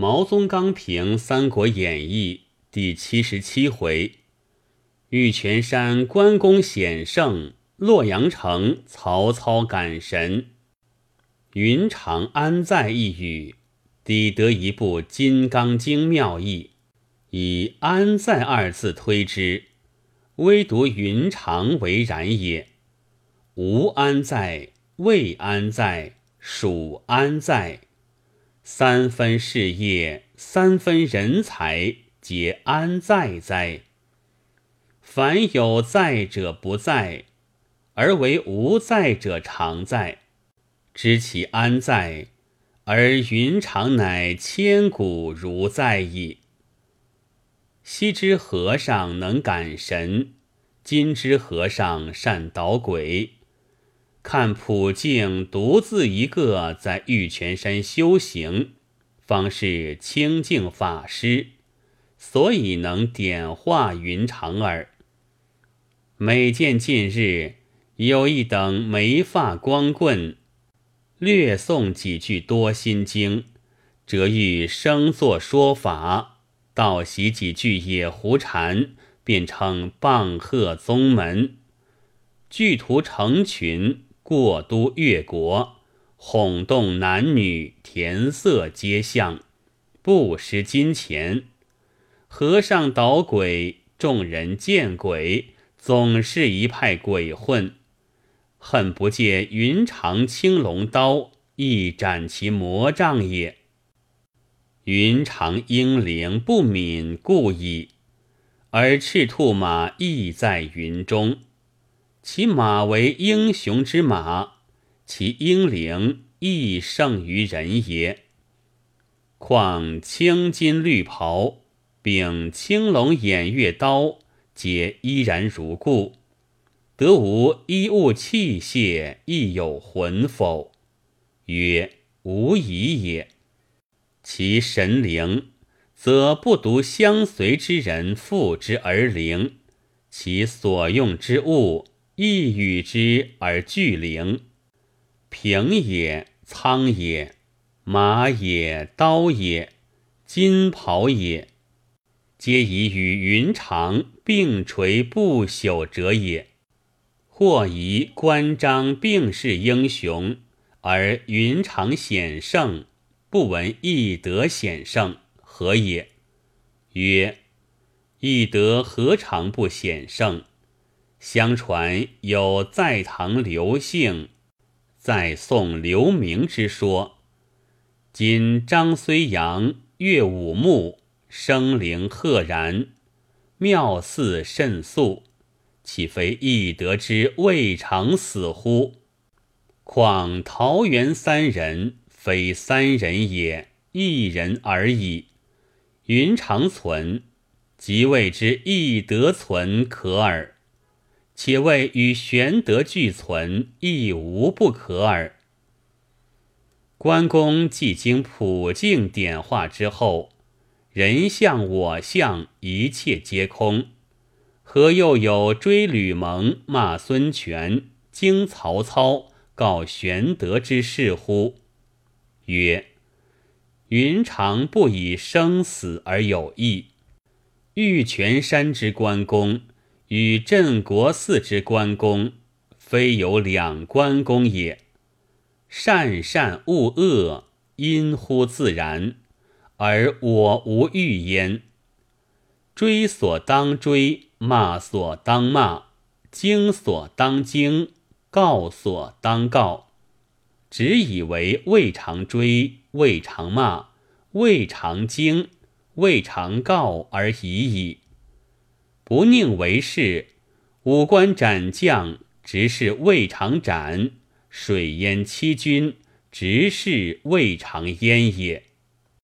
毛宗刚评《三国演义》第七十七回：玉泉山关公显圣，洛阳城曹操感神。云长安在一语，抵得一部《金刚经》妙义，以“安在”二字推之，唯独云长为然也。吾安在？魏安在？蜀安在？三分事业，三分人才，皆安在哉？凡有在者不在，而为无在者常在。知其安在，而云长乃千古如在矣。昔之和尚能感神，今之和尚善捣鬼。看普净独自一个在玉泉山修行，方是清净法师，所以能点化云长耳。每见近日有一等眉发光棍，略诵几句多心经，则欲生作说法，道习几句野狐禅，便称棒喝宗门，聚徒成群。过都越国，哄动男女，填色皆相，不失金钱。和尚捣鬼，众人见鬼，总是一派鬼混，恨不借云长青龙刀一斩其魔障也。云长英灵不敏故矣，而赤兔马亦在云中。其马为英雄之马，其英灵亦胜于人也。况青金绿袍，并青龙偃月刀，皆依然如故，得无衣物器械亦有魂否？曰：无疑也。其神灵，则不独相随之人附之而灵，其所用之物。亦与之而俱灵，平也，苍也，马也，刀也，金袍也，皆以与云长并垂不朽者也。或疑关张并是英雄，而云长显圣，不闻翼德显圣，何也？曰：翼德何尝不显圣？相传有在唐刘姓，在宋刘明之说。今张虽阳岳武穆生灵赫然，妙似甚肃，岂非易得之未尝死乎？况桃园三人，非三人也，一人而已。云长存，即谓之易得存可耳。且谓与玄德俱存，亦无不可耳。关公既经普净点化之后，人相我相，一切皆空，何又有追吕蒙、骂孙权、惊曹操、告玄德之事乎？曰：云长不以生死而有意，玉泉山之关公。与镇国寺之关公，非有两关公也。善善恶恶，因乎自然，而我无欲焉。追所当追，骂所当骂，惊所当惊，告所当告，只以为未尝追，未尝骂，未尝惊，未尝告而已矣。不宁为是，五官斩将，直是未尝斩；水淹七军，直是未尝淹也。